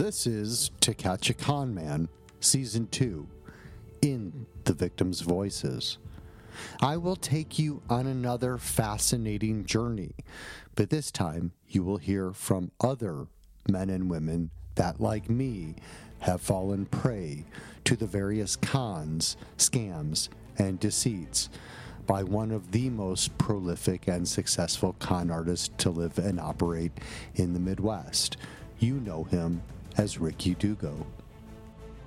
This is To Catch a Con Man, Season 2, in the victim's voices. I will take you on another fascinating journey, but this time you will hear from other men and women that, like me, have fallen prey to the various cons, scams, and deceits by one of the most prolific and successful con artists to live and operate in the Midwest. You know him as Ricky Dugo.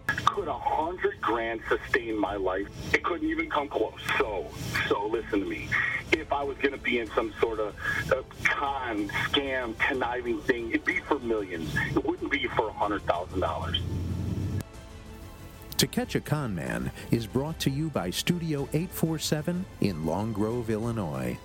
Could a hundred grand sustain my life? It couldn't even come close. So, so listen to me. If I was going to be in some sort of uh, con, scam, conniving thing, it'd be for millions. It wouldn't be for a hundred thousand dollars. To Catch a Con Man is brought to you by Studio 847 in Long Grove, Illinois.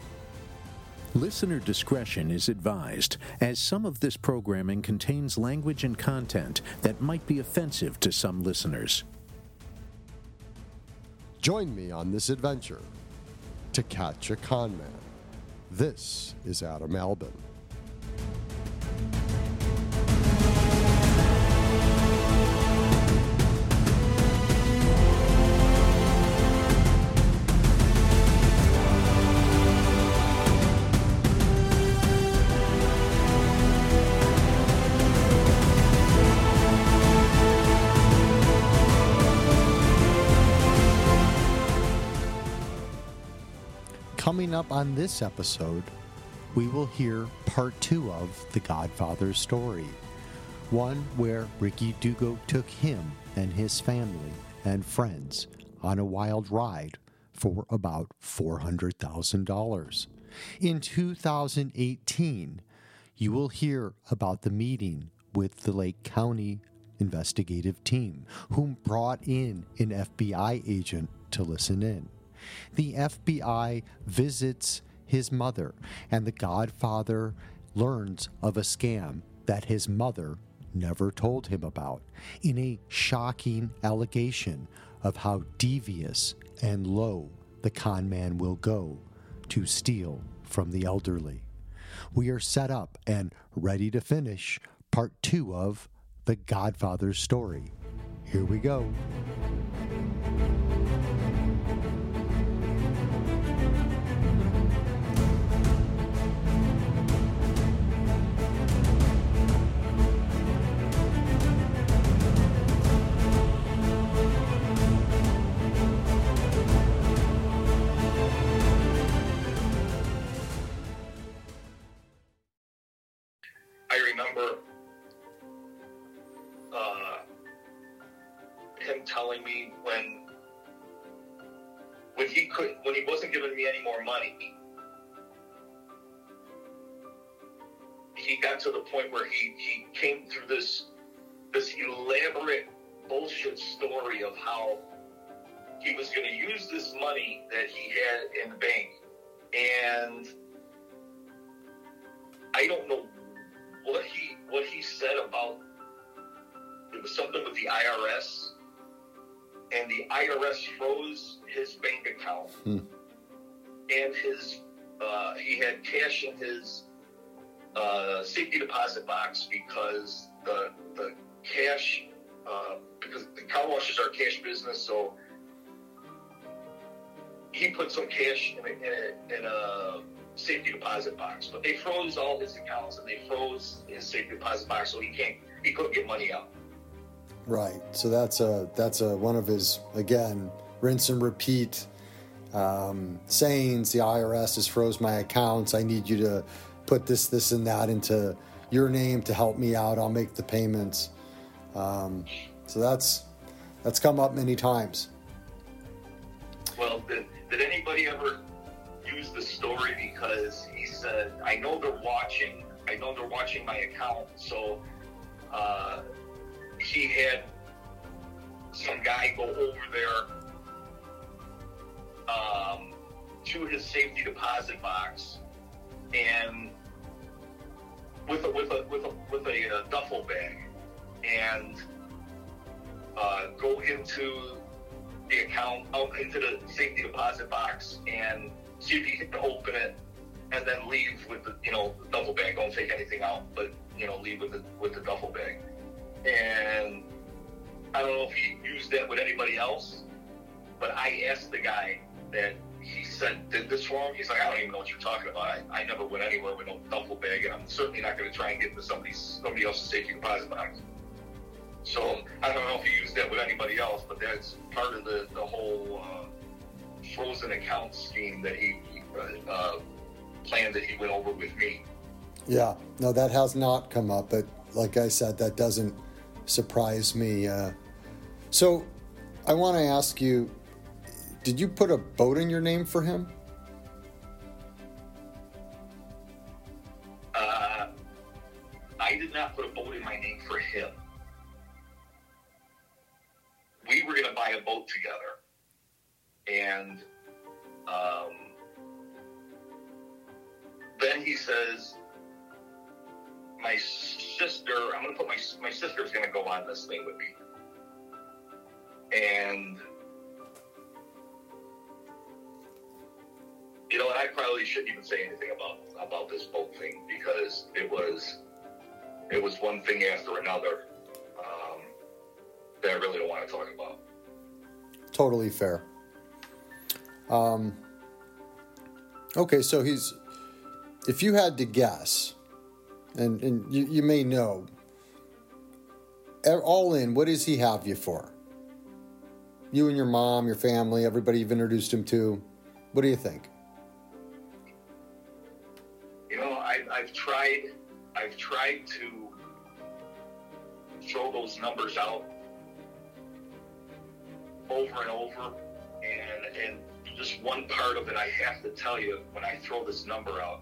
Listener discretion is advised, as some of this programming contains language and content that might be offensive to some listeners. Join me on this adventure to catch a con man. This is Adam Albin. Coming up on this episode, we will hear part two of The Godfather story. One where Ricky Dugo took him and his family and friends on a wild ride for about $400,000. In 2018, you will hear about the meeting with the Lake County investigative team, whom brought in an FBI agent to listen in. The FBI visits his mother, and the godfather learns of a scam that his mother never told him about in a shocking allegation of how devious and low the con man will go to steal from the elderly. We are set up and ready to finish part two of The Godfather's story. Here we go. I remember uh, him telling me when when he could when he wasn't giving me any more money, he got to the point where he he came through this this elaborate bullshit story of how he was going to use this money that he had in the bank. And I don't know what he what he said about it was something with the IRS and the IRS froze his bank account Hmm. and his uh, he had cash in his uh, safety deposit box because the the cash uh, because the car washes are cash business so he put some cash in a, in a, in a safety deposit box, but they froze all his accounts and they froze his safety deposit box, so he can't he couldn't get money out. Right. So that's a that's a one of his again rinse and repeat um, sayings. The IRS has froze my accounts. I need you to put this this and that into your name to help me out. I'll make the payments. Um, so that's that's come up many times. Well, did, did anybody ever "I know they're watching. I know they're watching my account." So uh, he had some guy go over there um, to his safety deposit box and with a with a with a with a, uh duffel bag and uh, go into the account out into the safety deposit box and see if you can open it and then leave with the you know the duffel bag. Don't take anything out, but you know leave with the with the duffel bag. and I don't know if he used that with anybody else, but I asked the guy that he said did this for him. He's like, I don't even know what you're talking about. I, I never went anywhere with no duffel bag, and I'm certainly not going to try and get into somebody's somebody else's safety deposit box. So I don't know if he used that with anybody else, but that's part of the the whole uh, frozen account scheme that he, he uh, planned that he went over with me. Yeah, no, that has not come up, but like I said, that doesn't surprise me. Uh, so I want to ask you did you put a boat in your name for him? Okay, so he's if you had to guess, and and you, you may know, all in, what does he have you for? You and your mom, your family, everybody you've introduced him to. What do you think? You know, I've tried I've tried to throw those numbers out over and over and and just one part of it I have to tell you when I throw this number out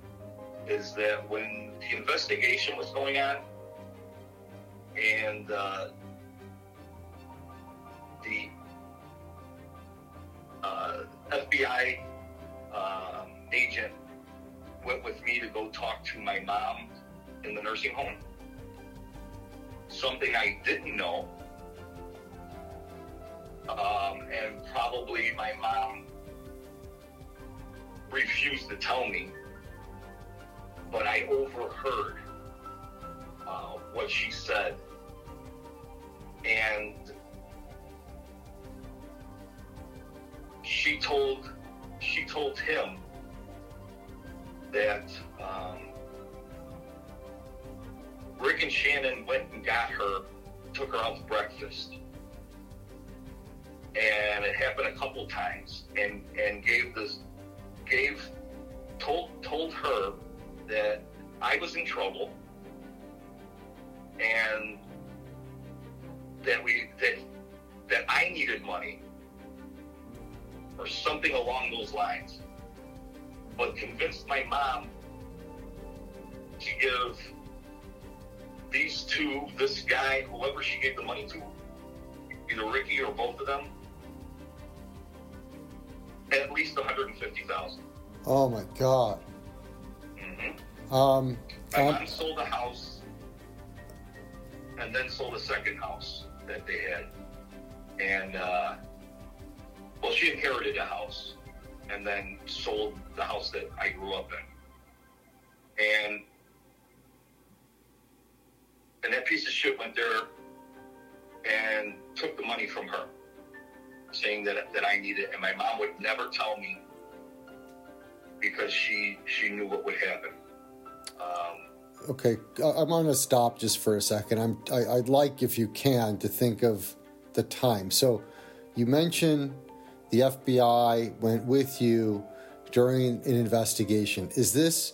is that when the investigation was going on and uh, the uh, FBI um, agent went with me to go talk to my mom in the nursing home. Something I didn't know, um, and probably my mom refused to tell me, but I overheard uh, what she said. And she told she told him that um, Rick and Shannon went and got her, took her out to breakfast, and it happened a couple times, and and gave this gave told told her that I was in trouble and that we that that I needed money or something along those lines but convinced my mom to give these two, this guy, whoever she gave the money to, either Ricky or both of them, at least 150,000. Oh my God. Mm-hmm. Um, my um, sold a house and then sold a second house that they had. And, uh, well, she inherited a house and then sold the house that I grew up in. And and that piece of shit went there and took the money from her, saying that that I needed, and my mom would never tell me because she she knew what would happen. Um, okay, I'm going to stop just for a second. I'm I, I'd like, if you can, to think of the time. So, you mentioned the FBI went with you during an investigation. Is this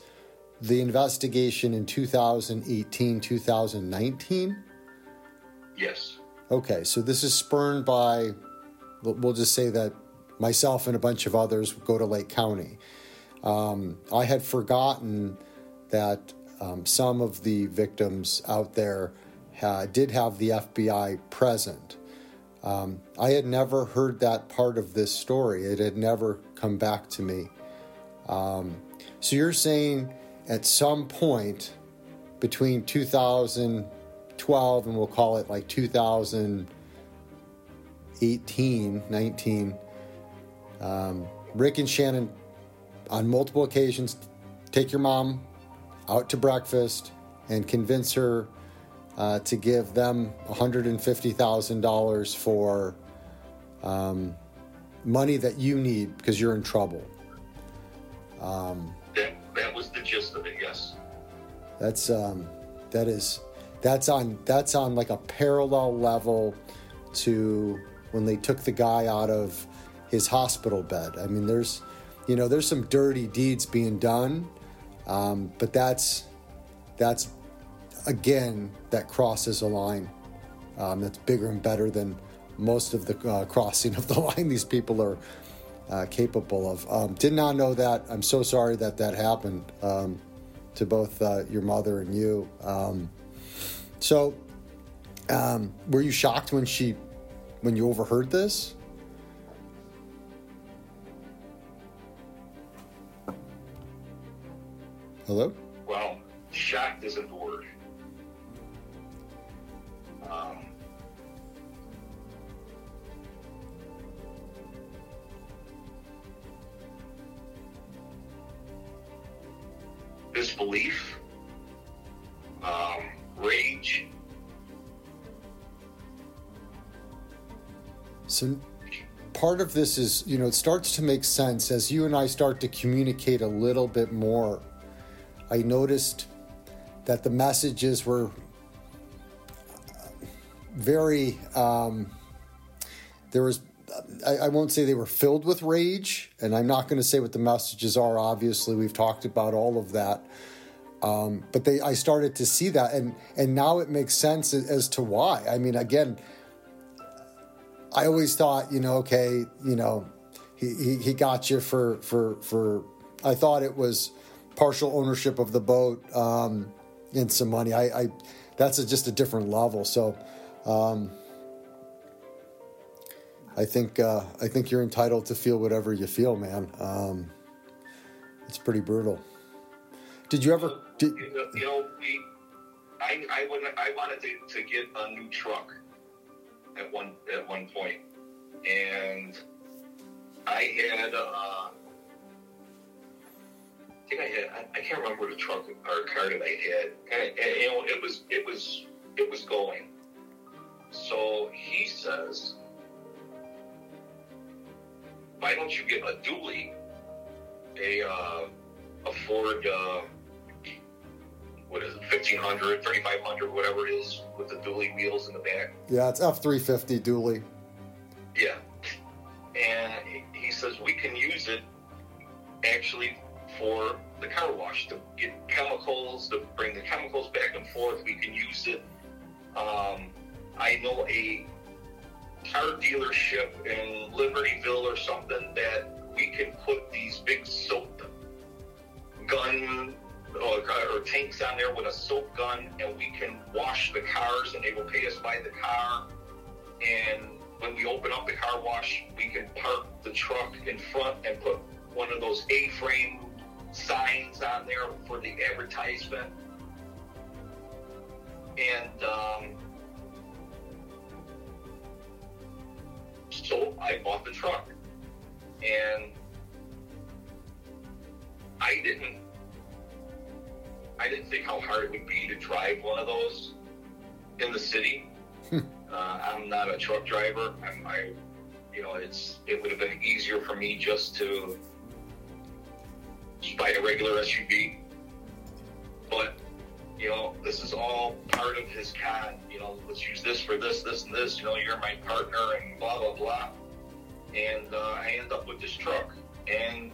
the investigation in 2018, 2019? Yes. Okay, so this is spurned by, we'll just say that myself and a bunch of others go to Lake County. Um, I had forgotten that um, some of the victims out there did have the FBI present. Um, I had never heard that part of this story. It had never come back to me. Um, so you're saying at some point between 2012 and we'll call it like 2018, 19, um, Rick and Shannon on multiple occasions take your mom out to breakfast and convince her uh, to give them $150,000 for um, money that you need because you're in trouble. Um, that, that was the gist of it, yes. That's um, that is that's on that's on like a parallel level to when they took the guy out of his hospital bed. I mean, there's you know there's some dirty deeds being done, um, but that's that's again that crosses a line um, that's bigger and better than most of the uh, crossing of the line these people are uh, capable of. Um, did not know that. I'm so sorry that that happened um, to both uh, your mother and you. Um, so, um, were you shocked when she, when you overheard this? Hello. Well, shocked isn't the word. Um, disbelief, So part of this is, you know, it starts to make sense as you and I start to communicate a little bit more. I noticed that the messages were very, um, there was, I, I won't say they were filled with rage, and I'm not going to say what the messages are. Obviously, we've talked about all of that. Um, but they, I started to see that, and and now it makes sense as to why. I mean, again, I always thought, you know, okay, you know, he, he, he got you for for for. I thought it was partial ownership of the boat um, and some money. I, I that's a, just a different level. So. Um, I think uh, I think you're entitled to feel whatever you feel, man. Um, it's pretty brutal. Did you ever? Did, you know, we, I I, would, I wanted to, to get a new truck at one at one point, and I had. Uh, I think I had. I, I can't remember the truck or car that I had, and, and you know, it was it was it was going. So he says why don't you get a dually, a uh, a Ford, uh, what is it, 1500, 3500, whatever it is, with the dually wheels in the back? Yeah, it's F 350 dually. Yeah. And he says we can use it actually for the car wash to get chemicals, to bring the chemicals back and forth. We can use it. Um, I know a car dealership in Libertyville or something that we can put these big soap gun or, tanks on there with a soap gun and we can wash the cars and they will pay us by the car. And when we open up the car wash, we can park the truck in front and put one of those A-frame signs on there for the advertisement. And um, So I bought the truck. And I didn't I didn't think how hard it would be to drive one of those in the city. Hmm. uh, I'm not a truck driver. I'm, I, you know, it's it would have been easier for me just to just buy a regular SUV. But you know, this is all part of his con. You know, let's use this for this, this, and this. You know, you're my partner, and blah blah blah. And uh, I end up with this truck, and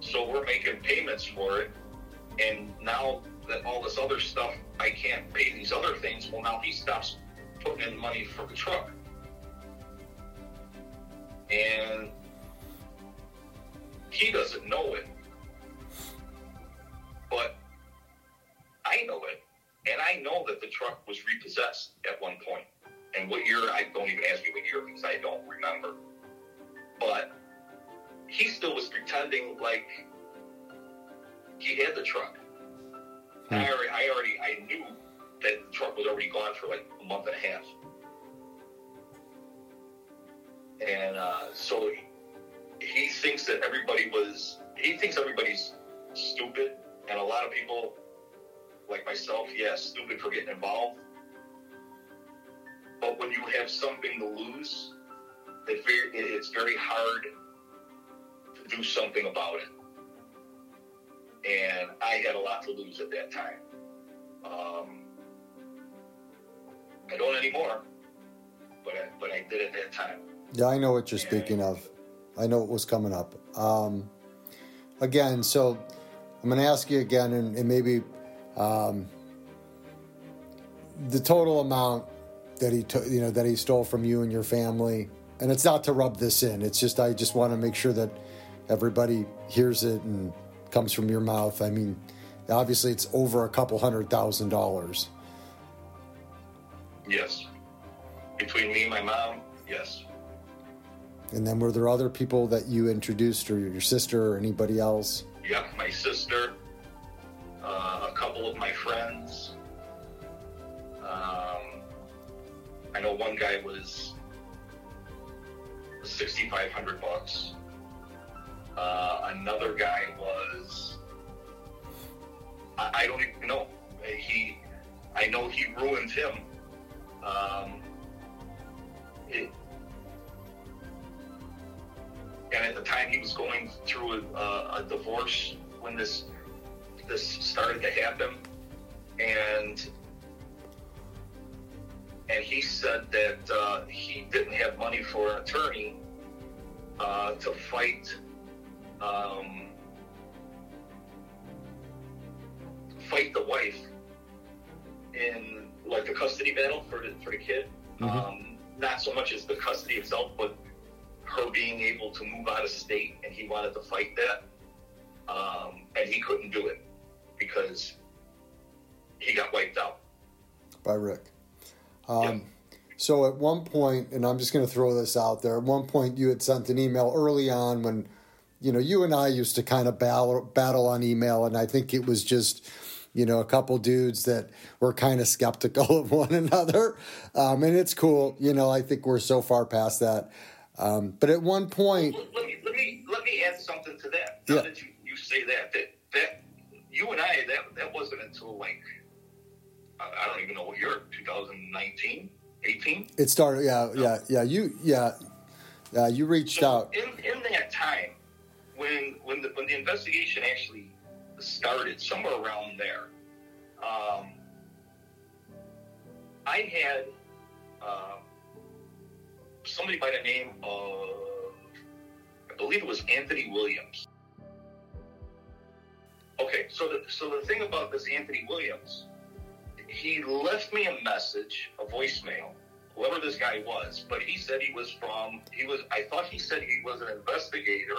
so we're making payments for it. And now that all this other stuff, I can't pay these other things. Well, now he stops putting in money for the truck, and he doesn't know it, but I know it, and I know that the truck was repossessed at one point. And what year? I don't even ask me what year because I don't remember. But he still was pretending like he had the truck. Hmm. I already, I already, I knew that the truck was already gone for like a month and a half. And uh, so he, he thinks that everybody was, he thinks everybody's stupid, and a lot of people like myself, yeah, stupid for getting involved. But when you have something to lose, it's very, it's very hard to do something about it. And I had a lot to lose at that time. Um, I don't anymore, but I, but I did at that time. Yeah, I know what you're speaking of. I know what was coming up. Um, again, so I'm going to ask you again, and, and maybe um, the total amount that he took, you know, that he stole from you and your family. And it's not to rub this in. It's just I just want to make sure that everybody hears it and comes from your mouth. I mean, obviously, it's over a couple hundred thousand dollars. Yes. Between me and my mom, yes. And then were there other people that you introduced, or your sister, or anybody else? Yep, my sister, uh, a couple of my friends. Um, I know one guy was sixty five hundred bucks. Uh, another guy was I, I don't even know. He I know he ruined him. Um, it, and at the time he was going through a, a divorce when this this started to happen, and and he said that uh, he didn't have money for an attorney uh, to fight um, fight the wife in like the custody battle for the for the kid. Mhm. Um, not so much as the custody itself, but her being able to move out of state, and he wanted to fight that, um, and he couldn't do it because he got wiped out. by Rick. Um, So at one point, and I'm just going to throw this out there. At one point, you had sent an email early on when, you know, you and I used to kind of battle battle on email, and I think it was just, you know, a couple dudes that were kind of skeptical of one another, um, and it's cool. You know, I think we're so far past that. Um, but at one point, Let let me let me let me add something to that. Now Yeah. that you, you say that, that that you and I that that wasn't until like I don't even know what year 2019, 18. it started. Yeah, yeah, yeah. You, yeah, uh, you reached out. in in that time when when the when the investigation actually started, somewhere around there, um, I had uh, somebody by the name of I believe it was Anthony Williams. Okay, so the so the thing about this Anthony Williams, he left me a message, a voicemail, whoever this guy was, but he said he was from he was I thought he said he was an investigator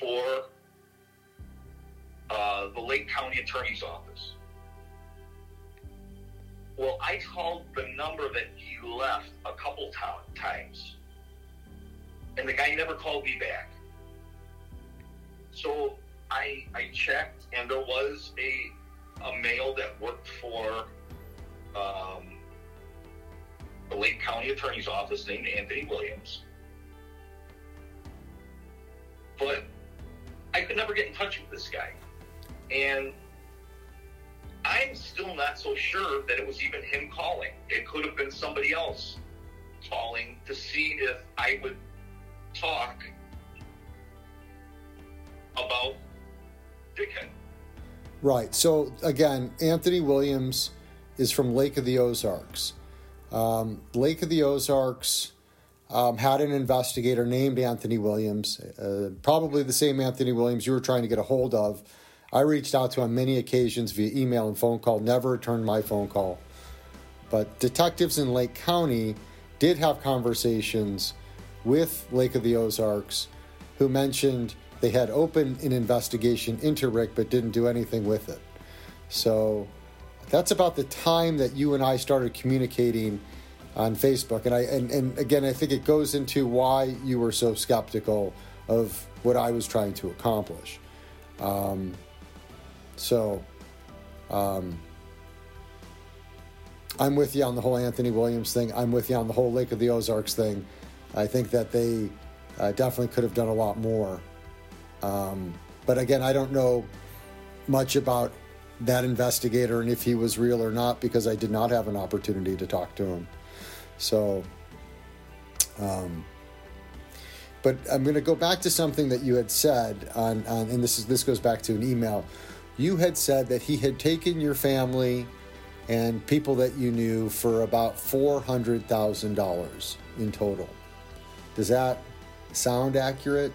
for uh, the Lake County Attorney's Office. Well, I called the number that he left a couple to- times, and the guy never called me back. So I I checked, and there was a a male that worked for um, the Lake County Attorney's Office named Anthony Williams. Could never get in touch with this guy. And I'm still not so sure that it was even him calling. It could have been somebody else calling to see if I would talk about Dickhead. Right. So again, Anthony Williams is from Lake of the Ozarks. Um, Lake of the Ozarks um, had an investigator named Anthony Williams, uh, probably the same Anthony Williams you were trying to get a hold of. I reached out to him on many occasions via email and phone call, never returned my phone call. But detectives in Lake County did have conversations with Lake of the Ozarks who mentioned they had opened an investigation into Rick but didn't do anything with it. So that's about the time that you and I started communicating on Facebook. And I and, and again I think it goes into why you were so skeptical of what I was trying to accomplish. Um, so um, I'm with you on the whole Anthony Williams thing. I'm with you on the whole Lake of the Ozarks thing. I think that they uh, definitely could have done a lot more. Um, but again, I don't know much about that investigator and if he was real or not because I did not have an opportunity to talk to him. So, um, but I'm going to go back to something that you had said on, on, and this is this goes back to an email. You had said that he had taken your family and people that you knew for about four hundred thousand dollars in total. Does that sound accurate?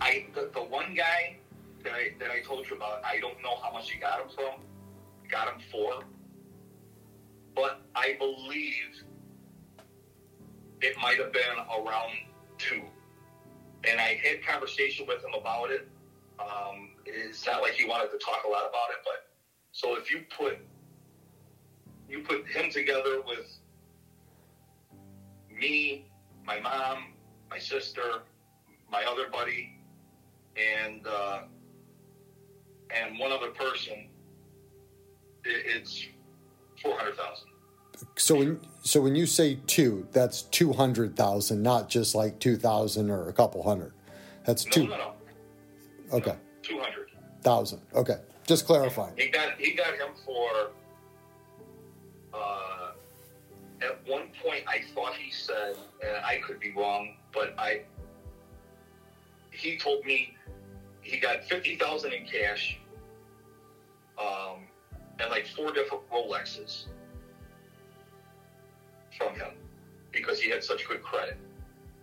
I the, the one guy that I that I told you about, I don't know how much he got him from. Got him for, but I believe it might have been around two. And I had conversation with him about it. Um, it's not like he wanted to talk a lot about it, but so if you put you put him together with me, my mom, my sister, my other buddy, and uh, and one other person, it, it's four hundred thousand. So when so when you say two, that's two hundred thousand, not just like two thousand or a couple hundred. That's No, two. no, no, Okay, two hundred. thousand. Okay, just clarifying. He got he got him for. Uh, at one point, I thought he said, and I could be wrong, but I. He told me he got fifty thousand in cash. Um, and like four different Rolexes from him because he had such good credit,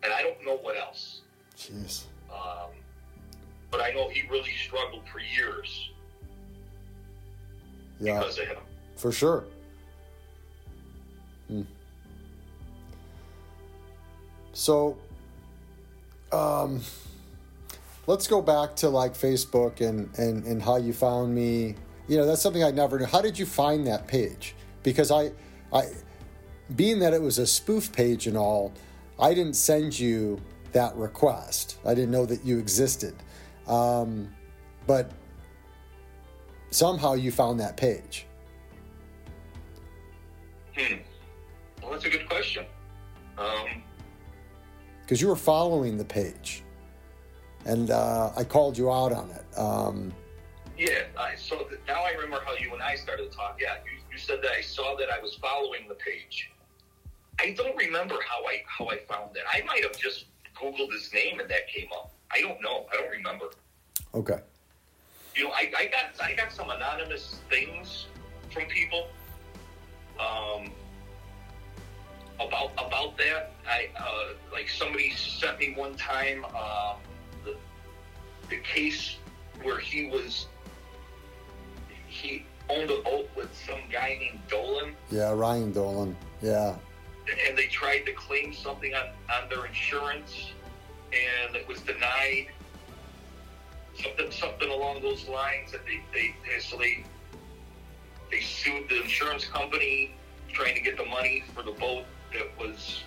and I don't know what else. Jeez. Um, but I know he really struggled for years Yeah, because of him. for sure. Hmm. So, um, let's go back to like Facebook and, and, and how you found me. You know, that's something I never knew. How did you find that page? Because I, I, being that it was a spoof page and all, I didn't send you that request. I didn't know that you existed. Um, but somehow you found that page. Hmm. Well, that's a good question. Um, because you were following the page, and uh, I called you out on it. Um, yeah, I, so th- now I remember how you and I started to talk. Yeah, you, you said that I saw that I was following the page. I don't remember how I how I found that. I might have just Googled his name and that came up. I don't know. I don't remember. okay, You know, I, I got I got some anonymous things from people. Um, about about that, I uh, like somebody sent me one time uh, the the case where he was he owned a boat with some guy named Dolan, yeah, Ryan Dolan, yeah, and they tried to claim something on, on their insurance, and it was denied. Something something along those lines, that they they, they so they they sued the insurance company, trying to get the money for the boat that was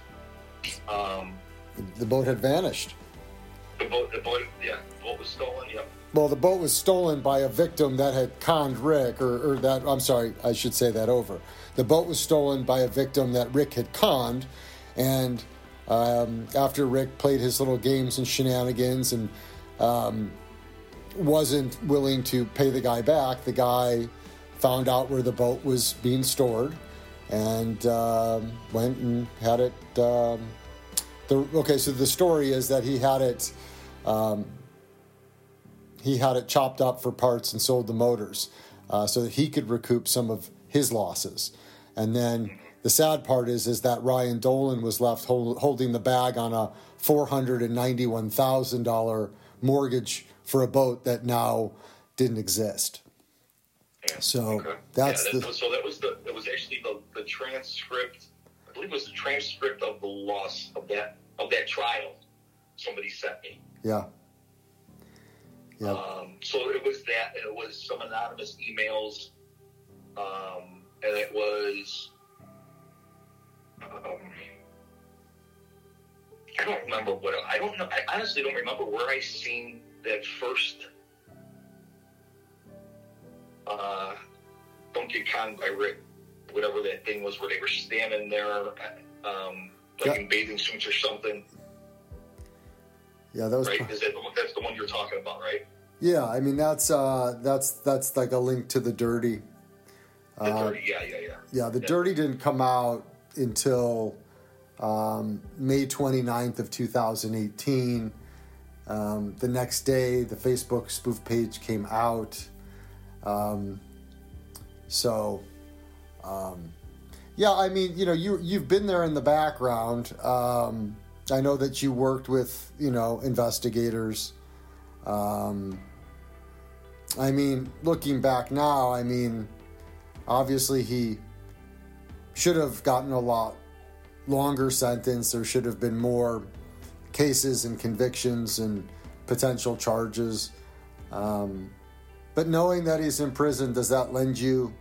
um, the boat had vanished. the boat. The boat, yeah, the boat was stolen. Yep. Well, the boat was stolen by a victim that had conned Rick, or, or that I'm sorry, I should say that over. The boat was stolen by a victim that Rick had conned, and um, after Rick played his little games and shenanigans and um, wasn't willing to pay the guy back, the guy found out where the boat was being stored and um, went and had it. Um, the, okay, so the story is that he had it. Um, he had it chopped up for parts and sold the motors uh, so that he could recoup some of his losses. And then the sad part is is that Ryan Dolan was left hold, holding the bag on a four hundred and ninety one thousand dollar mortgage for a boat that now didn't exist. Yeah. So Okay. that's yeah, that, the so that was the it was actually the, the transcript. I believe it was the transcript of the loss of that of that trial. Somebody sent me. yeah yeah Um, so it was that, it was some anonymous emails, um, and it was. Um, I don't remember what I don't know. I honestly don't remember where I seen that first. Uh, don't get conned by Rick, whatever that thing was, where they were standing there, um, like Yeah. in bathing suits or something. yeah that was Right? Is that the that's the one you're talking about, right? Yeah, I mean that's uh, that's that's like a link to the dirty. The dirty, yeah, yeah, yeah. Yeah, the dirty didn't come out until um, May 29th of 2018. Um, the next day, the Facebook spoof page came out. Um, so, um, yeah, I mean, you know, you you've been there in the background. Um, I know that you worked with, you know, investigators. Um, I mean, looking back now, I mean, obviously he should have gotten a lot longer sentence. There should have been more cases and convictions and potential charges. Um, but knowing that he's in prison, does that lend you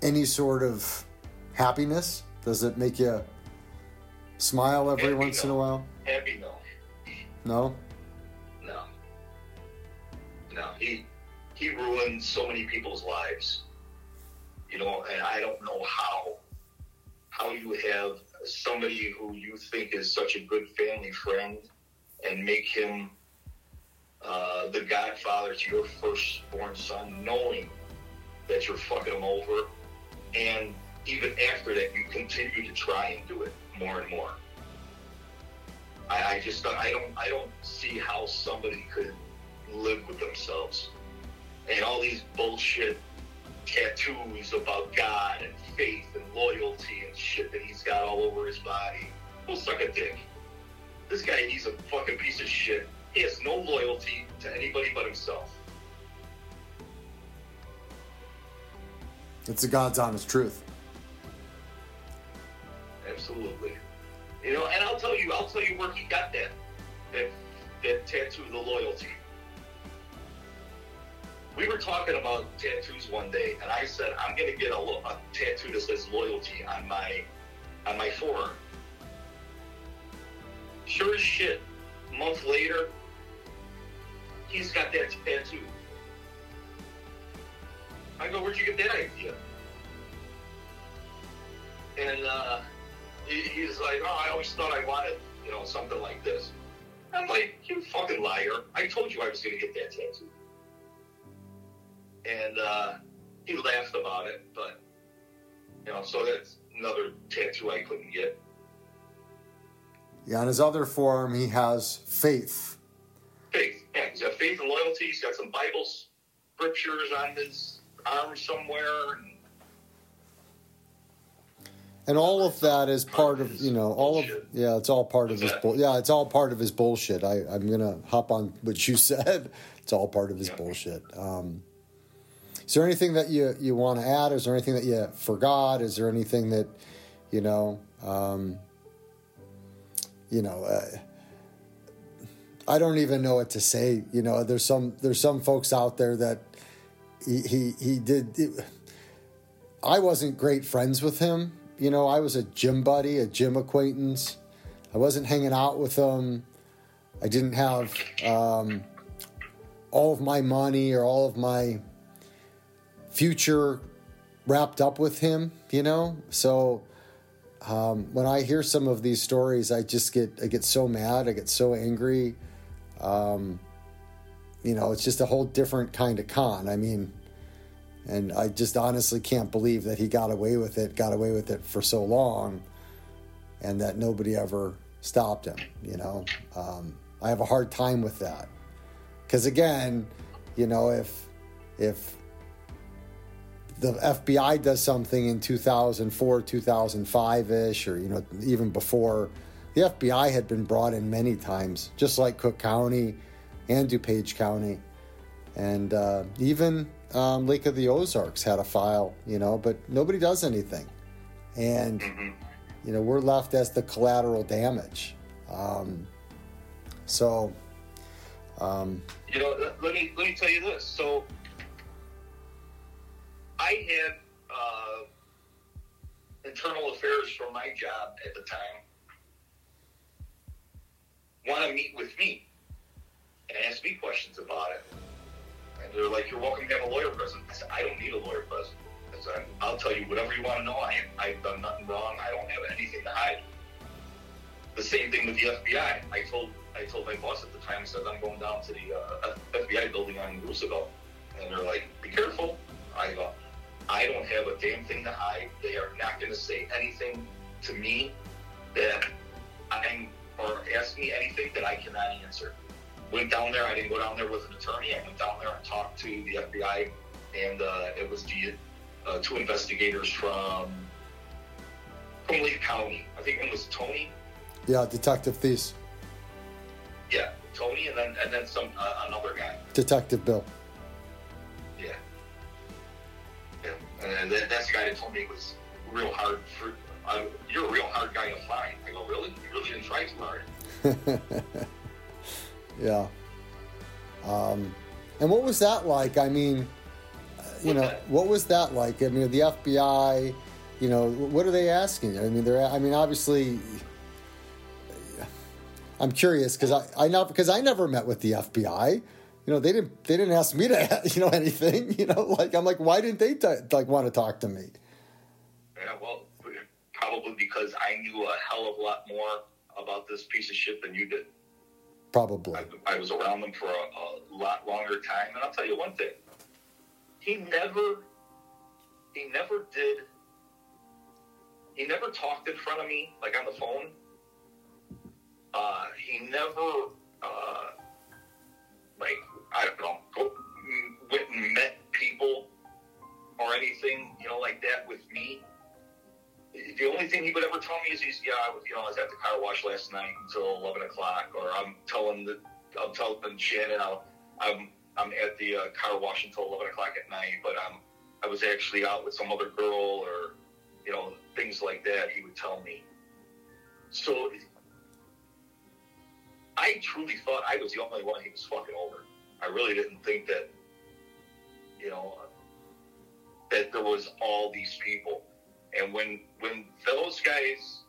any sort of happiness? Does it make you smile every Happy, once in a while? Happy, no. No? No. No. He he ruined so many people's lives. You know, and I don't know how how you have somebody who you think is such a good family friend and make him uh, the godfather to your firstborn son, knowing that you're fucking him over, and even after that, you continue to try and do it more and more. I, I just I don't I don't see how somebody could live with themselves and all these bullshit tattoos about God and faith and loyalty and shit that he's got all over his body. Go suck a dick. This guy, he's a fucking piece of shit. He has no loyalty to anybody but himself. It's the God's honest truth. Absolutely. You know, and I'll tell you, I'll tell you where he got that that that tattoo, the loyalty. We were talking about tattoos one day, and I said I'm gonna get a, lo- a tattoo that says loyalty on my on my forearm. Sure as shit, a month later, he's got that tattoo. I go, where'd you get that idea? And uh, he, he's like, oh, I always thought I wanted, you know, something like this. I'm like, you fucking liar. I told you I was going to get that tattoo. And uh, he laughed about it, but, you know, so that's another tattoo I couldn't get. Yeah, on his other forearm, he has faith. Faith. Yeah, he's got faith and loyalty. He's got some Bible scriptures on his arm somewhere. And all of that is part of you know all of yeah it's all part of his bull yeah it's all part of his bullshit. I I'm gonna hop on what you said. It's all part of his Yeah. bullshit. Um, is there anything that you you want to add? Is there anything that you forgot? Is there anything that you know um, you know? Uh, I don't even know what to say. You know, there's some there's some folks out there that he he, he did. It, I wasn't great friends with him. You know, I was a gym buddy, a gym acquaintance. I wasn't hanging out with him. I didn't have um, all of my money or all of my future wrapped up with him. You know, so um, when I hear some of these stories, I just get I get so mad. I get so angry. Um, you know, it's just a whole different kind of con. I mean, and I just honestly can't believe that he got away with it, got away with it for so long, and that nobody ever stopped him. You know, um, I have a hard time with that because again, you know, if if the FBI does something in 2004, 2005 ish, or you know, even before, the FBI had been brought in many times, just like Cook County and DuPage County, and uh, even um, Lake of the Ozarks had a file, you know, but nobody does anything, and you know, we're left as the collateral damage. Um, so, um, You know, let- let me let me tell you this. So, I had uh, internal affairs for my job at the time want to meet with me and ask me questions about it. And they're like, "You're welcome to have a lawyer present." I said, "I don't need a lawyer present." I said, "I'll tell you whatever you want to know. I I've done nothing wrong. I don't have anything to hide." the same thing with the FBI. I told I told my boss at the time, I said I'm going down to the uh, FBI building on Roosevelt, and they're like, "Be careful." I go, "I don't have a damn thing to hide. They are not going to say anything to me that I'm or ask me anything that I cannot answer." Went down there. I didn't go down there with an attorney. I went down there and talked to the FBI, and uh, it was the uh, two investigators from from Lake County. I think one was Tony Yeah, Detective Thies, Yeah, Tony, and then and then some uh, another guy. Detective Bill. And that, that's the guy that told me it was real hard for. Uh, you're a real hard guy to find. I go, really? You really didn't try too hard. Yeah. Um, and what was that like? I mean, uh, you know, what was that like? I mean, the FBI, you know, what are they asking? I mean, they're, I mean, obviously, I'm curious because I, I know because I never met with the FBI. You know, they didn't, they didn't ask me to, you know, anything. You know, like I'm like, why didn't they t- like want to talk to me? Yeah, well, probably because I knew a hell of a lot more about this piece of shit than you did. Probably. I, I was around them for a, a lot longer time, and I'll tell you one thing: he never, he never did, he never talked in front of me like on the phone. Uh, he never, uh, like I don't know, go, went and met people or anything, you know, like that with me. The only thing he would ever tell me is he's yeah, I was you know I was at the car wash last night until eleven o'clock, or I'm telling the I'm telling Shannon I'll, I'm I'm at the uh, car wash until eleven o'clock at night, but I'm I was actually out with some other girl, or you know things like that. He would tell me. So I truly thought I was the only one he was fucking over. I really didn't think that you know that there was all these people. And when when those guys,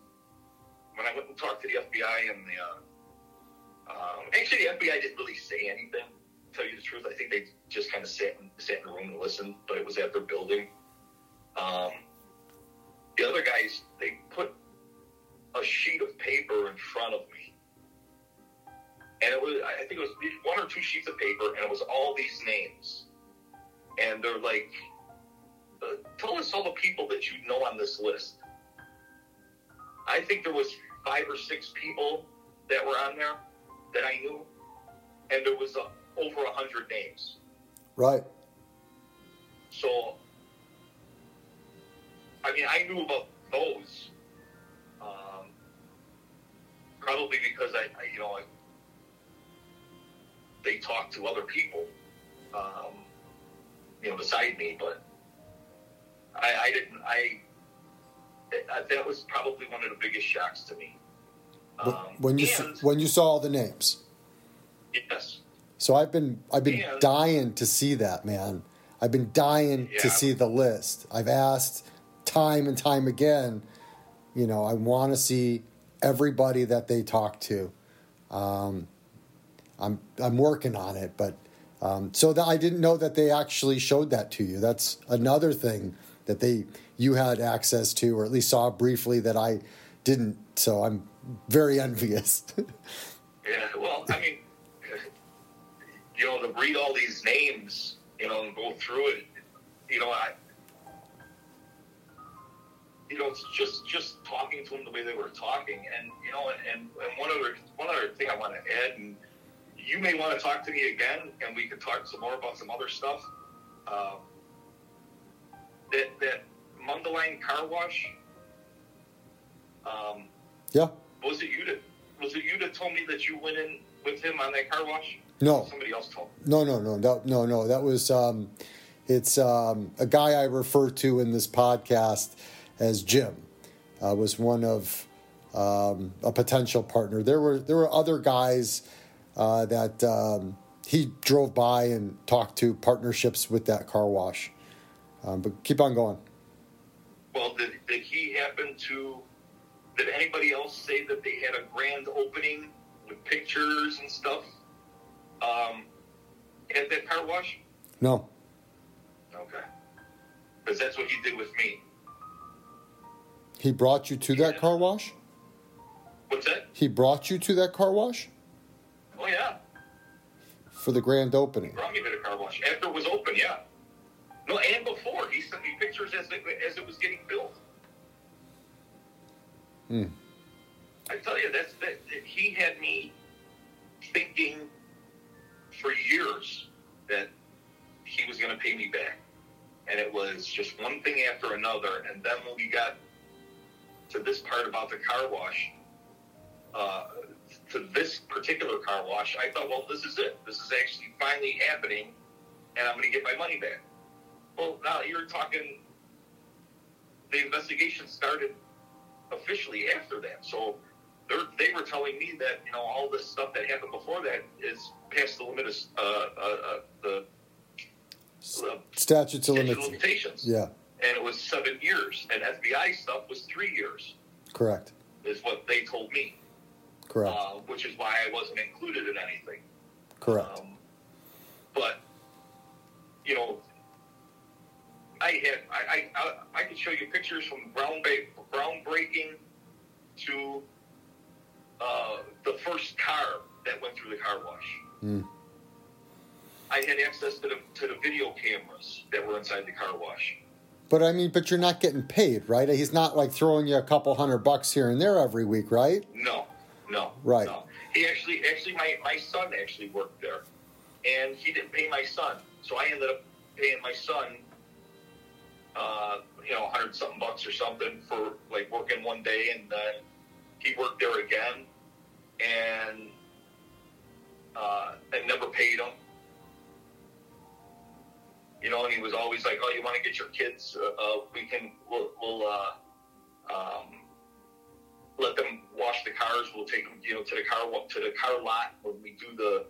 when I went and talked to the FBI and the, uh, um, actually the FBI didn't really say anything. Tell you the truth, I think they just kind of sat in, sat in the room and listened. But it was at their building. Um, the other guys, they put a sheet of paper in front of me, and it was I think it was one or two sheets of paper, and it was all these names, and they're like uh, tell us all the people that you know on this list. I think there was five or six people that were on there that I knew, and there was uh, over a hundred names. Right. So, I mean, I knew about those, um, probably because I, I you know, I, they talked to other people, um, you know, beside me, but I, I didn't. I that was probably one of the biggest shocks to me. Um, when you and, when you saw all the names. yes, So I've been I've been And- dying to see that man. I've been dying to see the list. I've asked time and time again. You know, I want to see everybody that they talk to. Um, I'm I'm working on it, but um, so that I didn't know that they actually showed that to you. That's another thing that they you had access to, or at least saw briefly that I didn't. So I'm very envious. yeah. Well, I mean, you know, to read all these names, you know, and go through it, you know, I. You know, it's just just talking to them the way they were talking, and you know, and, and, and one other one other thing I want to add, and you may want to talk to me again, and we can talk some more about some other stuff. Um, that that Mundelein car wash. Um, yeah. was it you that was it you that told me that you went in with him on that car wash? No. Somebody else told me. No, no, no, no, no, no. That was um, it's um, a guy I refer to in this podcast as Jim. Uh, was one of um, a potential partner. There were there were other guys uh, that um, he drove by and talked to partnerships with that car wash. Um, but keep on going. Well, did, did he happen to? Did anybody else say that they had a grand opening with pictures and stuff um, at that car wash? No, Okay, because that's what he did with me. he brought you to that car wash. What's that? He brought you to that car wash Oh yeah, for the grand opening. brought me to the car wash after it was open. Yeah. No, and before he sent me pictures as it, as it was getting built. Hmm. I tell you, that's that. that He had me thinking for years that he was going to pay me back, and it was just one thing after another. And then when we got to this part about the car wash, uh, to this particular car wash, I thought, well, this is it. This is actually finally happening, and I'm going to get my money back. Well, now you're talking. The investigation started officially after that, so they were telling me that you know all this stuff that happened before that is past the limit of uh, uh, uh, the, the Statutes of statute of limitations, Yeah, and it was seven years, and FBI stuff was three years, correct. is what they told me, Correct. uh, which is why I wasn't included in anything. correct. Um, but you know, I had I, I I could show you pictures from ground groundbreaking to uh, the first car that went through the car wash. Mm. I had access to the to the video cameras that were inside the car wash. But I mean, but you're not getting paid, right? He's not like throwing you a couple hundred bucks here and there every week, right? No, no, Right. No. He actually, actually, my my son actually worked there, and he didn't pay my son, so I ended up paying my son, uh, you know, hundred something bucks or something for like working one day, and then he worked there again, and uh, and never paid him. You know, and he was always like, "Oh, you want to get your kids? Uh, uh, we can. We'll, we'll uh, um, let them wash the cars. We'll take them, you know, to the car to the car lot when we do the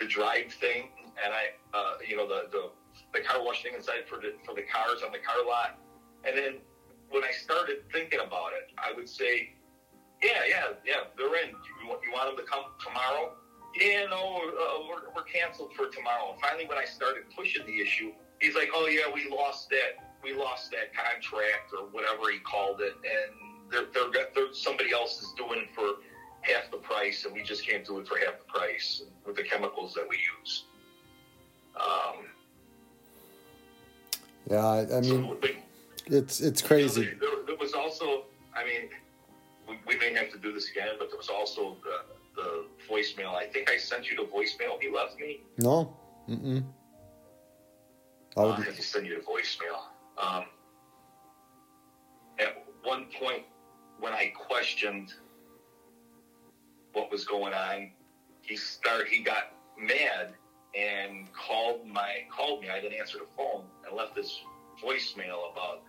the drive thing, and I, uh, you know, the, the the car wash thing inside for the for the cars on the car lot. And then when I started thinking about it, I would say, yeah, yeah, yeah, they're in. You want, you want them to come tomorrow? Yeah, no, uh, we're, we're canceled for tomorrow. And finally, when I started pushing the issue, he's like, oh yeah, we lost that, we lost that contract or whatever he called it, and they're, they're, they're somebody else is doing it for half the price, and we just can't do it for half the price with the chemicals that we use. Um, Yeah, I, I mean, so, but, it's it's crazy. There, there, there was also, I mean, we, we may have to do this again, but there was also the, the voicemail. I think I sent you the voicemail he left me. No, mm-mm. I Uh, would, I have to send you the voicemail. Um, at one point, when I questioned what was going on, he start he got mad and called my called me. I didn't answer the phone and left this voicemail about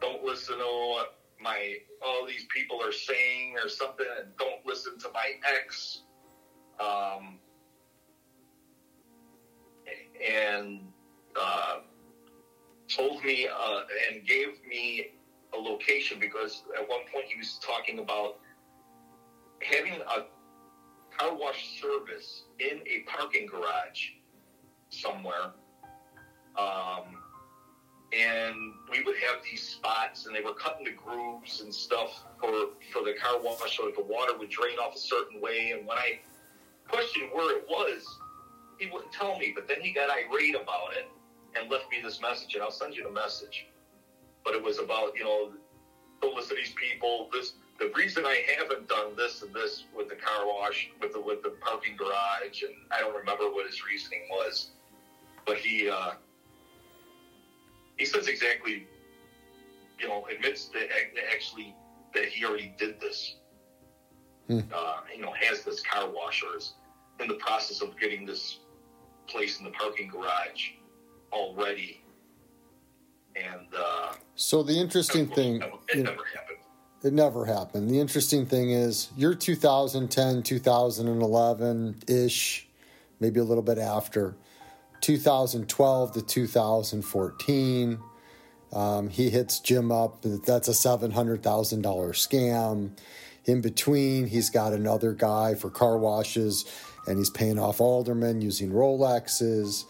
don't listen to what my all these people are saying or something, and don't listen to my ex. Um, and uh, told me uh, and gave me a location because at one point he was talking about having a car wash service in a parking garage somewhere. Um, and we would have these spots, and they were cutting the grooves and stuff for for the car wash, so that the water would drain off a certain way. And when I questioned where it was, he wouldn't tell me. But then he got irate about it and left me this message, and I'll send you the message. But it was about you know, don't listen to these people. This the reason I haven't done this and this with the car wash, with the with the parking garage, and I don't remember what his reasoning was, but he. uh he says exactly, you know, admits that actually that he already did this. Hmm. Uh, you know, has this car wash or is in the process of getting this place in the parking garage already. So the interesting it, thing, it you know, never happened. it never happened. The interesting thing is, you're 2010, 2011 ish, maybe a little bit after. 2012 to 2014. Um, he hits Jim up. That's a $700,000 scam. In between, he's got another guy for car washes and he's paying off aldermen using Rolexes.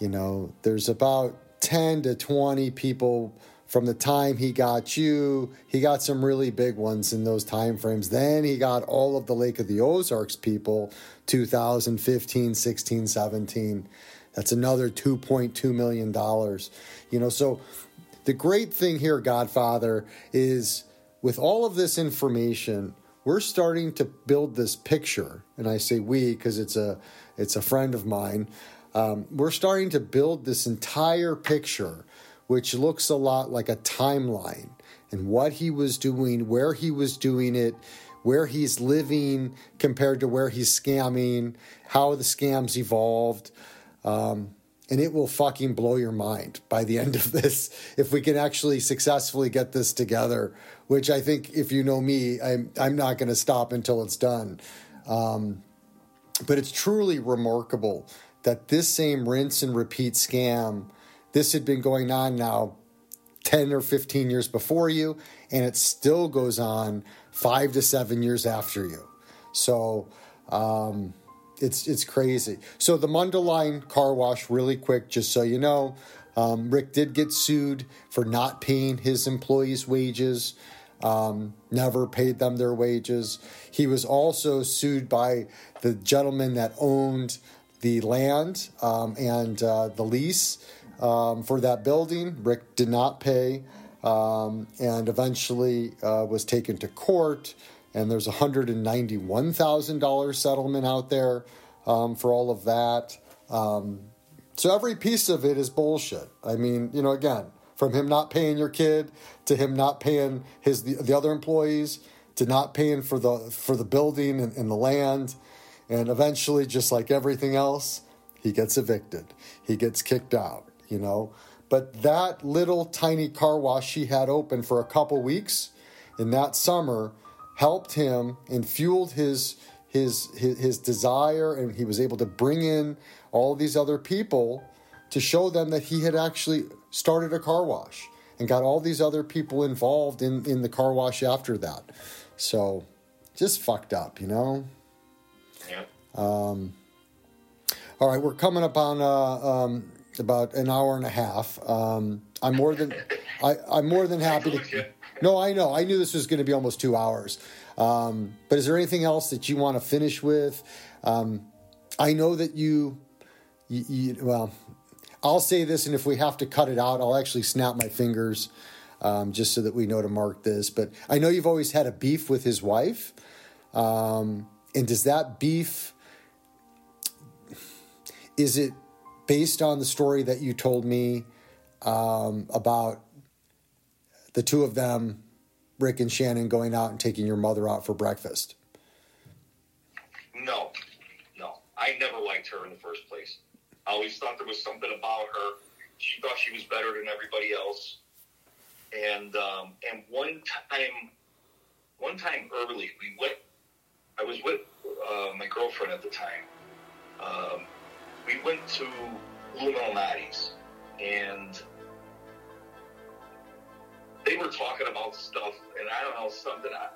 You know, there's about 10 to 20 people from the time he got you, he got some really big ones in those time frames. Then he got all of the Lake of the Ozarks people 2015, 16, 17. That's another 2.2 million dollars. You know, so the great thing here Godfather is with all of this information, we're starting to build this picture, and I say we because it's a it's a friend of mine. Um, we're starting to build this entire picture which looks a lot like a timeline and what he was doing, where he was doing it, where he's living compared to where he's scamming, how the scams evolved. Um, and it will fucking blow your mind by the end of this if we can actually successfully get this together. Which I think, if you know me, I'm I'm not going to stop until it's done. Um, but it's truly remarkable that this same rinse and repeat scam this had been going on now 10 or 15 years before you, and it still goes on five to seven years after you. So um, it's it's crazy. So the Mundelein car wash, really quick, just so you know, um, Rick did get sued for not paying his employees' wages. Um, never paid them their wages. He was also sued by the gentleman that owned the land um, and uh, the lease um, for that building. Rick did not pay um, and eventually uh, was taken to court. And there's a $191,000 settlement out there um, for all of that. Um, so every piece of it is bullshit. I mean, you know, again, from him not paying your kid to him not paying his the, the other employees to not paying for the for the building and, and the land, and eventually, just like everything else, he gets evicted. He gets kicked out you know. But that little tiny car wash he had open for a couple weeks in that summer helped him and fueled his his his, his desire, and he was able to bring in all these other people to show them that he had actually started a car wash and got all these other people involved in, in the car wash after that. So just fucked up, you know? Yeah. Um, all right, we're coming up on uh, um, about an hour and a half. Um, I'm more than I, am more than happy to. No, I know. I knew this was going to be almost two hours. Um, but is there anything else that you want to finish with? Um, I know that you, you, you, well, I'll say this, and if we have to cut it out, I'll actually snap my fingers um, just so that we know to mark this. But I know you've always had a beef with his wife. Um, and does that beef, is it based on the story that you told me um, about the two of them, Rick and Shannon, going out and taking your mother out for breakfast? No, no. I never liked her in the first place. I always thought there was something about her. She thought she was better than everybody else. And um, and one time, one time early, we went. I was with uh, my girlfriend at the time. Um, we went to Lou Malnati's and they were talking about stuff, and I don't know something. I,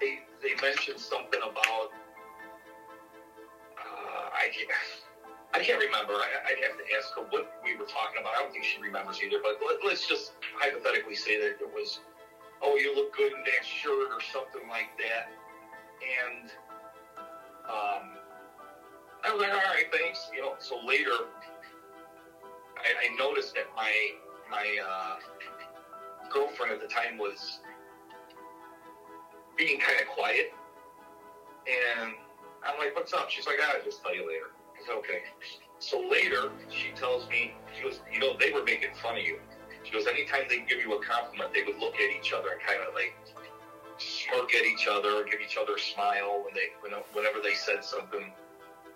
they they mentioned something about uh, I can't, I can't remember. I, would have to ask her what we were talking about. I don't think she remembers either. But let, us just hypothetically say that it was, oh, you look good in that shirt or something like that, and um, I was like, all right, thanks. You know, so later, I, I noticed that my my uh, girlfriend at the time was being kind of quiet, and I'm like, "What's up?" She's like, "I'll just tell you later." I said, "Okay." So later, she tells me, she goes, "You know, they were making fun of you." She goes, "Anytime they give you a compliment, they would look at each other and kind of like smirk at each other, give each other a smile when they whenever they said something."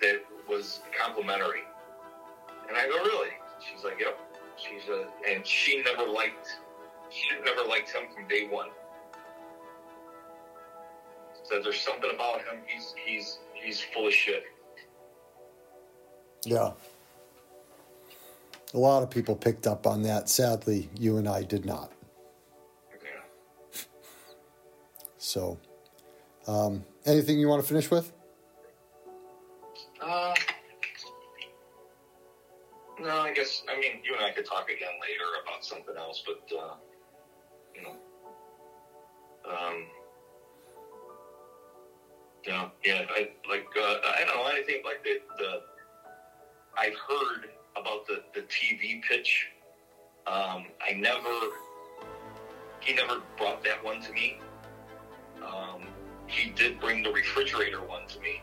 That was complimentary. And I go, really? She's like, yep. She's a, and she never liked, she never liked him from day one. Said there's something about him. He's he's he's full of shit. Yeah. A lot of people picked up on that. Sadly, you and I did not. Yeah. So, um, anything you want to finish with? Uh, No, I guess I mean you and I could talk again later about something else, but uh, you know, um, yeah, yeah. I like uh, I don't know anything like the the. I've heard about the the TV pitch. Um, I never. He never brought that one to me. Um, he did bring the refrigerator one to me,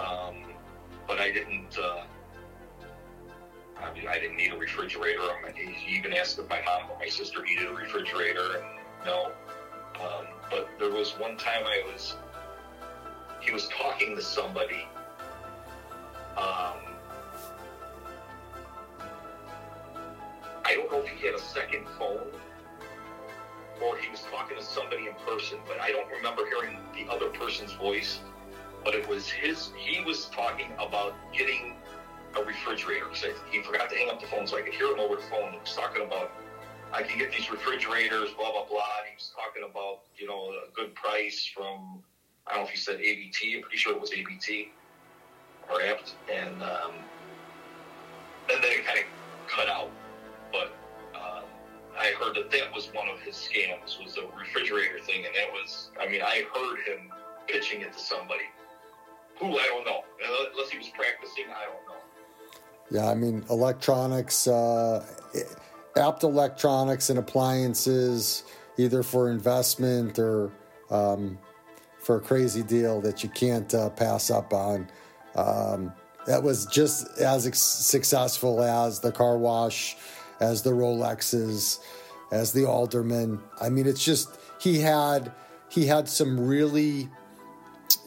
um, but I didn't. Uh, I mean, I didn't need a refrigerator. He even asked if my mom or my sister needed a refrigerator, and no. Um, but there was one time I was, he was talking to somebody. Um, I don't know if he had a second phone or he was talking to somebody in person, but I don't remember hearing the other person's voice. But it was his, he was talking about getting a refrigerator because he forgot to hang up the phone so I could hear him over the phone. He was talking about I can get these refrigerators, blah blah blah. He was talking about you know a good price from I don't know if he said ABT. I'm pretty sure it was ABT or Apt, and um, and then it kind of cut out. But um, I heard that that was one of his scams was a refrigerator thing, and that was I mean I heard him pitching it to somebody who I don't know unless he was practicing. I don't know. Yeah, I mean, electronics, uh, apt electronics and appliances, either for investment or um, for a crazy deal that you can't uh, pass up on. Um, that was just as ex- successful as the car wash, as the Rolexes, as the Alderman. I mean, it's just he had he had some really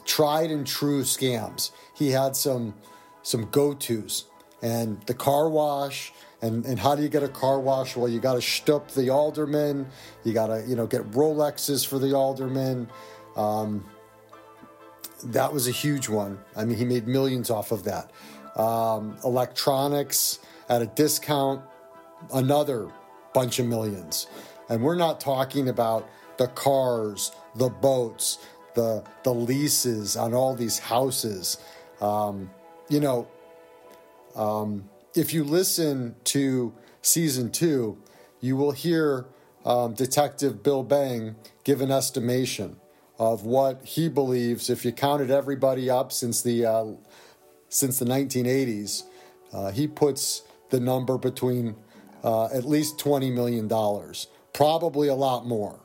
tried and true scams. He had some some go tos and the car wash. And, and how do you get a car wash? Well, you got to shtup the alderman. You got to, you know, get Rolexes for the alderman. Um, that was a huge one. I mean, he made millions off of that. Um, electronics at a discount, another bunch of millions. And we're not talking about the cars, the boats, the the leases on all these houses. Um, you know, um, if you listen to season two, you will hear um, Detective Bill Bang give an estimation of what he believes, if you counted everybody up since the uh, since the 1980s, uh, he puts the number between uh, at least 20 million dollars, probably a lot more.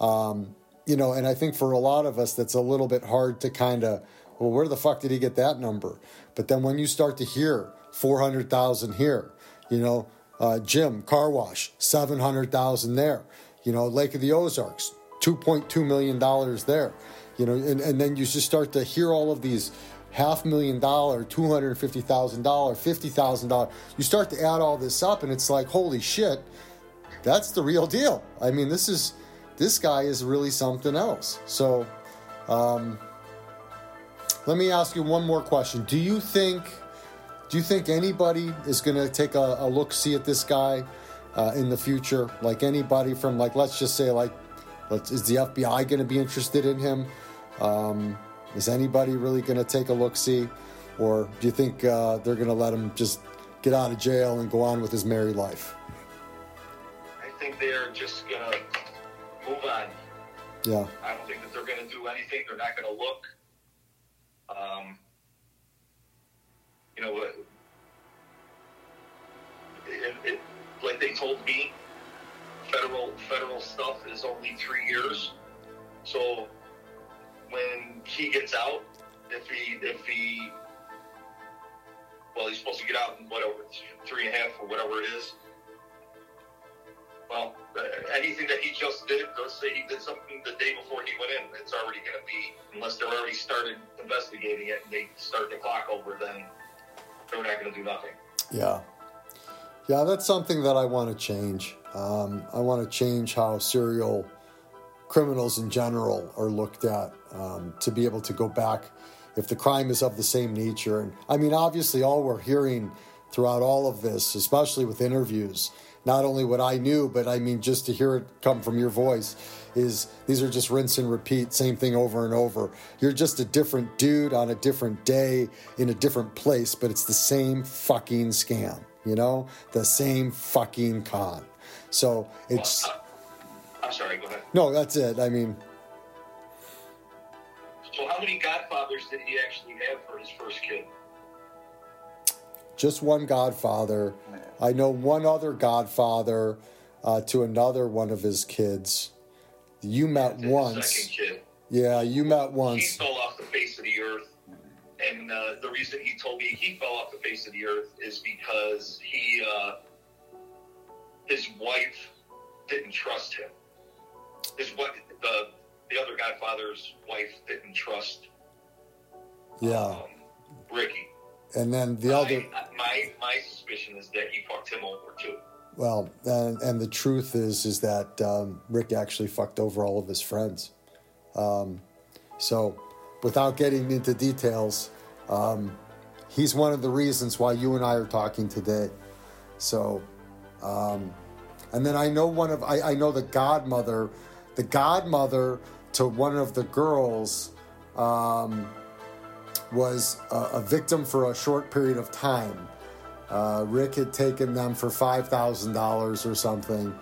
Um, you know, and I think for a lot of us, that's a little bit hard to kind of, well, where the fuck did he get that number? But then when you start to hear 400,000 here. You know, uh, Jim car wash, 700,000 there. You know, Lake of the Ozarks, 2.2 million dollars there. You know, and, and then you just start to hear all of these half million dollar, two hundred and fifty thousand dollar, fifty thousand dollar. You start to add all this up, and it's like, holy shit, that's the real deal. I mean, this is this guy is really something else. So, um, let me ask you one more question. Do you think? Do you think anybody is going to take a, a, look see at this guy uh, in the future? Like anybody from like let's just say like let's, is the FBI going to be interested in him? Um, is anybody really going to take a look see, or do you think uh, they're going to let him just get out of jail and go on with his merry life? I think they're just going to move on. Yeah. I don't think that they're going to do anything. They're not going to look. Um, you know, it, it, like they told me, federal federal stuff is only three years. So when he gets out, if he if he well, he's supposed to get out in whatever three and a half or whatever it is. Well, uh, anything that he just did, let's say he did something the day before he went in, it's already going to be, unless they're already started investigating it and they start the clock over, then they're not going to do nothing. Yeah. Yeah, that's something that I want to change. Um, I want to change how serial criminals in general are looked at um, to be able to go back if the crime is of the same nature. And I mean, obviously, all we're hearing throughout all of this, especially with interviews, not only what I knew, but I mean, just to hear it come from your voice is these are just rinse and repeat, same thing over and over. You're just a different dude on a different day in a different place, but it's the same fucking scam, you know, the same fucking con. So it's. Well, I'm sorry, go ahead. No, that's it. I mean, so how many godfathers did he actually have for his first kid? Just one godfather. I know one other godfather uh, to another one of his kids. You met His once. kid. Yeah, you met once. He fell off the face of the earth. And uh, the reason he told me he fell off the face of the earth is because he, uh, his wife didn't trust him. His wife, the the other Godfather's wife didn't trust Yeah. um, Ricky. And then the other, My, my my suspicion is that he fucked him over too. well, and, and the truth is, is that um, Rick actually fucked over all of his friends. Um, so, without getting into details, um, he's one of the reasons why you and I are talking today. So, um, and then I know one of I, I know the godmother, the godmother to one of the girls um, was a, a victim for a short period of time. Uh, Rick had taken them for five thousand dollars or something,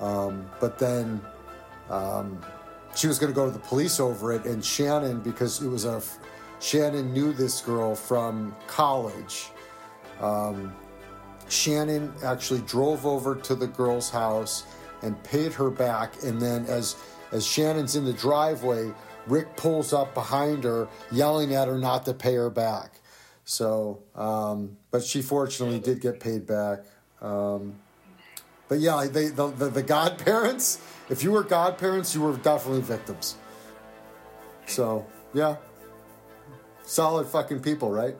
um, but then um, she was going to go to the police over it, and Shannon, because it was a Shannon knew this girl from college. Um, Shannon actually drove over to the girl's house and paid her back. And then, as as Shannon's in the driveway, Rick pulls up behind her, yelling at her not to pay her back. So, um, but she fortunately did get paid back. Um, but yeah, they, the, the the godparents. If you were godparents, you were definitely victims. So yeah, solid fucking people, right?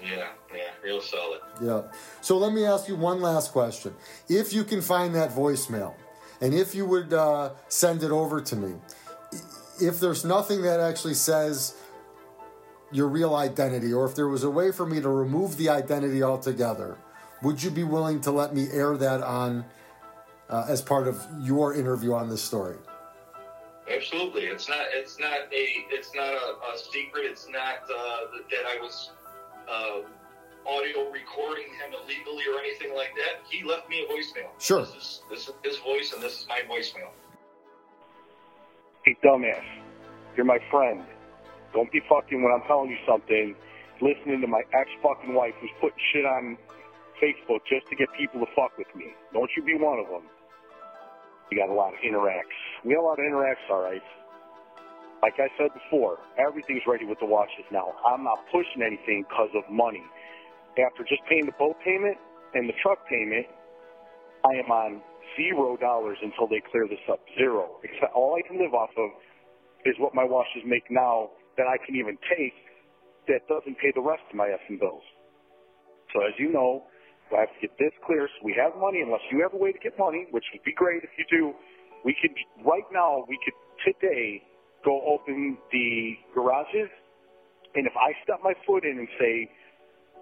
Yeah, yeah, real solid. Yeah. So let me ask you one last question. If you can find that voicemail, and if you would uh, send it over to me, if there's nothing that actually says your real identity, or if there was a way for me to remove the identity altogether, would you be willing to let me air that on uh, as part of your interview on this story? Absolutely, it's not. It's not a. It's not a, a secret. It's not uh, that I was uh, audio recording him illegally or anything like that. He left me a voicemail. Sure. This is this is his voice, and this is my voicemail. Hey, dumbass. You're my friend. Don't be fucking when I'm telling you something, listening to my ex fucking wife who's putting shit on Facebook just to get people to fuck with me. Don't you be one of them. We got a lot of interacts. We got a lot of interacts, all right. Like I said before, everything's ready with the watches now. I'm not pushing anything because of money. After just paying the boat payment and the truck payment, I am on zero dollars until they clear this up. Zero. Except all I can live off of is what my washes make now that I can even take that doesn't pay the rest of my effing bills. So as you know, I have to get this clear so we have money unless you have a way to get money, which would be great if you do. We could right now we could today go open the garages and if I step my foot in and say,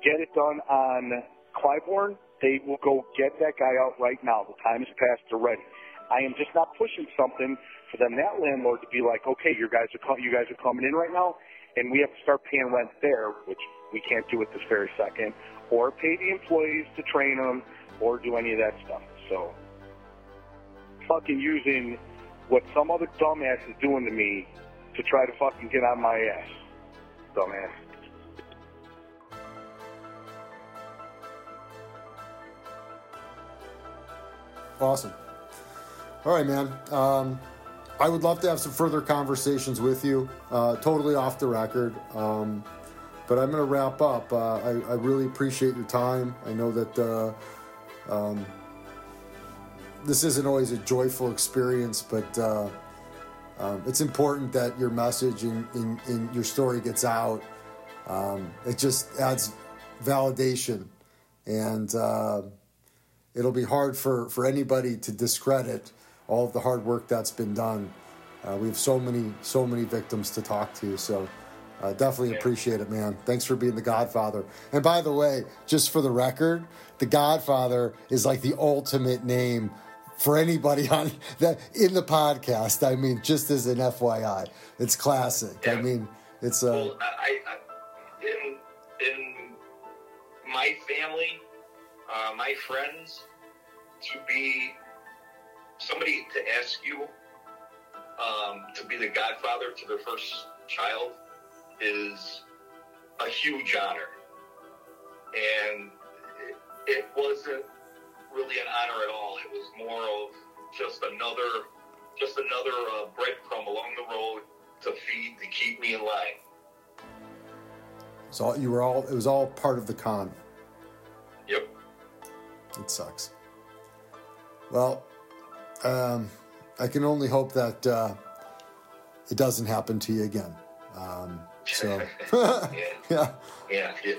get it done on Clybourn, they will go get that guy out right now. The time is past. They're ready. I am just not pushing something for them, that landlord, to be like, okay, you guys are co- you guys are coming in right now, and we have to start paying rent there, which we can't do at this very second, or pay the employees to train them, or do any of that stuff. So, fucking using what some other dumbass is doing to me to try to fucking get on my ass, dumbass. Awesome. All right, man. Um, I would love to have some further conversations with you, uh, totally off the record. Um, but I'm going to wrap up. Uh, I, I really appreciate your time. I know that uh, um, this isn't always a joyful experience, but uh, um, it's important that your message and, and, your story gets out. Um, it just adds validation and. Uh, it'll be hard for, for anybody to discredit all of the hard work that's been done. Uh, we have so many so many victims to talk to, so I definitely appreciate it, man. Thanks for being the Godfather. And by the way, just for the record, the Godfather is like the ultimate name for anybody on that in the podcast. I mean, just as an FYI, it's classic. Yeah. I mean, it's uh, Well, I, I in in my family, uh, my friends, to be somebody to ask you um, to be the godfather to their first child is a huge honor, and it, it wasn't really an honor at all. It was more of just another just another uh, breadcrumb along the road to feed to keep me in line. so you were all. It was all part of the con. Yep. It sucks. Well, um, I can only hope that uh, it doesn't happen to you again. Um, so, Yeah. yeah. Yeah, yeah.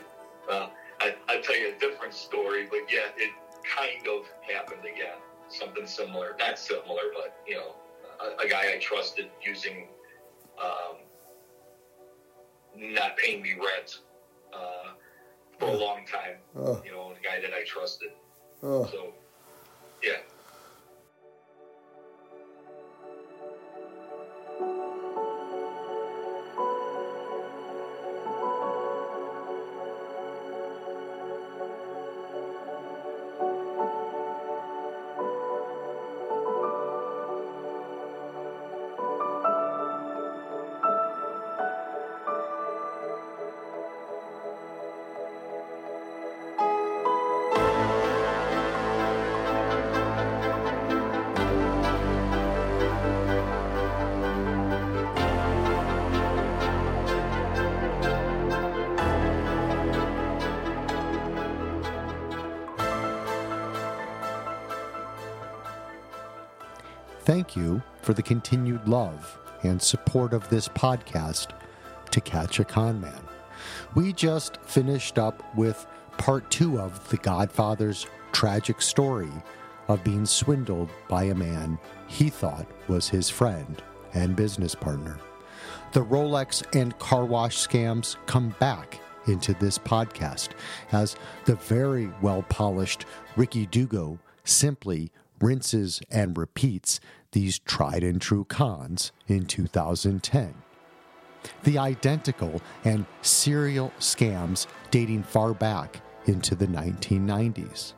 Well, I, I'll tell you a different story, but yeah, it kind of happened again. Something similar. Not similar, but, you know, a, a guy I trusted using, um, not paying me rent uh, for a long time. Oh. You know, a guy that I trusted. Oh. So, yeah. You for the continued love and support of this podcast, To Catch a Con Man. We just finished up with part two of The Godfather's tragic story of being swindled by a man he thought was his friend and business partner. The Rolex and car wash scams come back into this podcast as the very well polished Ricky Dugo simply rinses and repeats these tried and true cons in 2010. The identical and serial scams dating far back into the 1990s.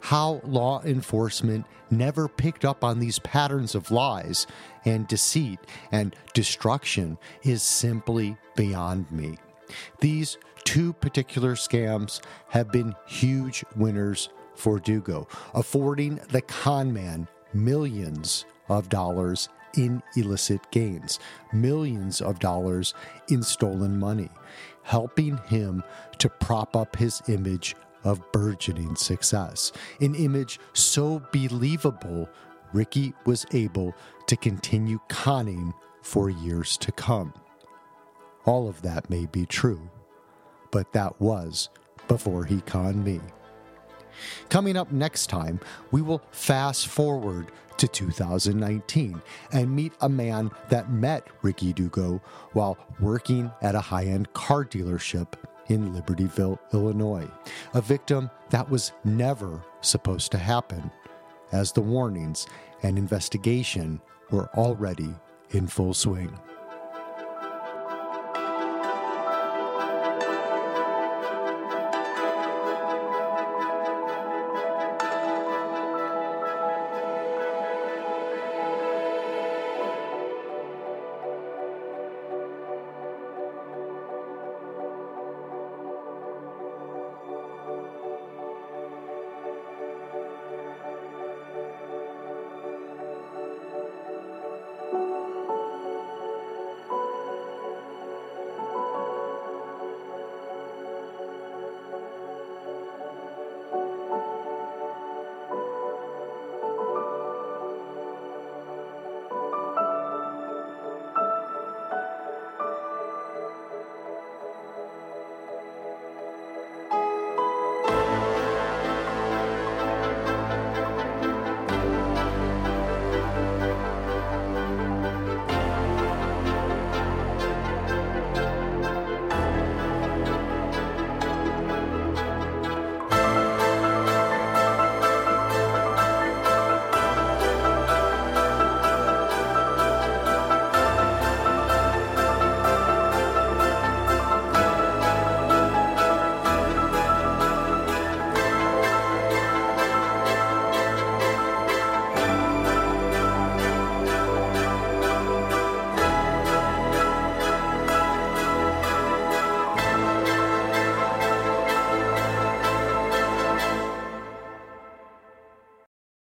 How law enforcement never picked up on these patterns of lies and deceit and destruction is simply beyond me. These two particular scams have been huge winners for Dugo, affording the con man millions of dollars in illicit gains, millions of dollars in stolen money, helping him to prop up his image of burgeoning success. An image so believable, Ricky was able to continue conning for years to come. All of that may be true, but that was before he conned me. Coming up next time, we will fast forward to 2019 and meet a man that met Ricky Dugo while working at a high end car dealership in Libertyville, Illinois. A victim that was never supposed to happen, as the warnings and investigation were already in full swing.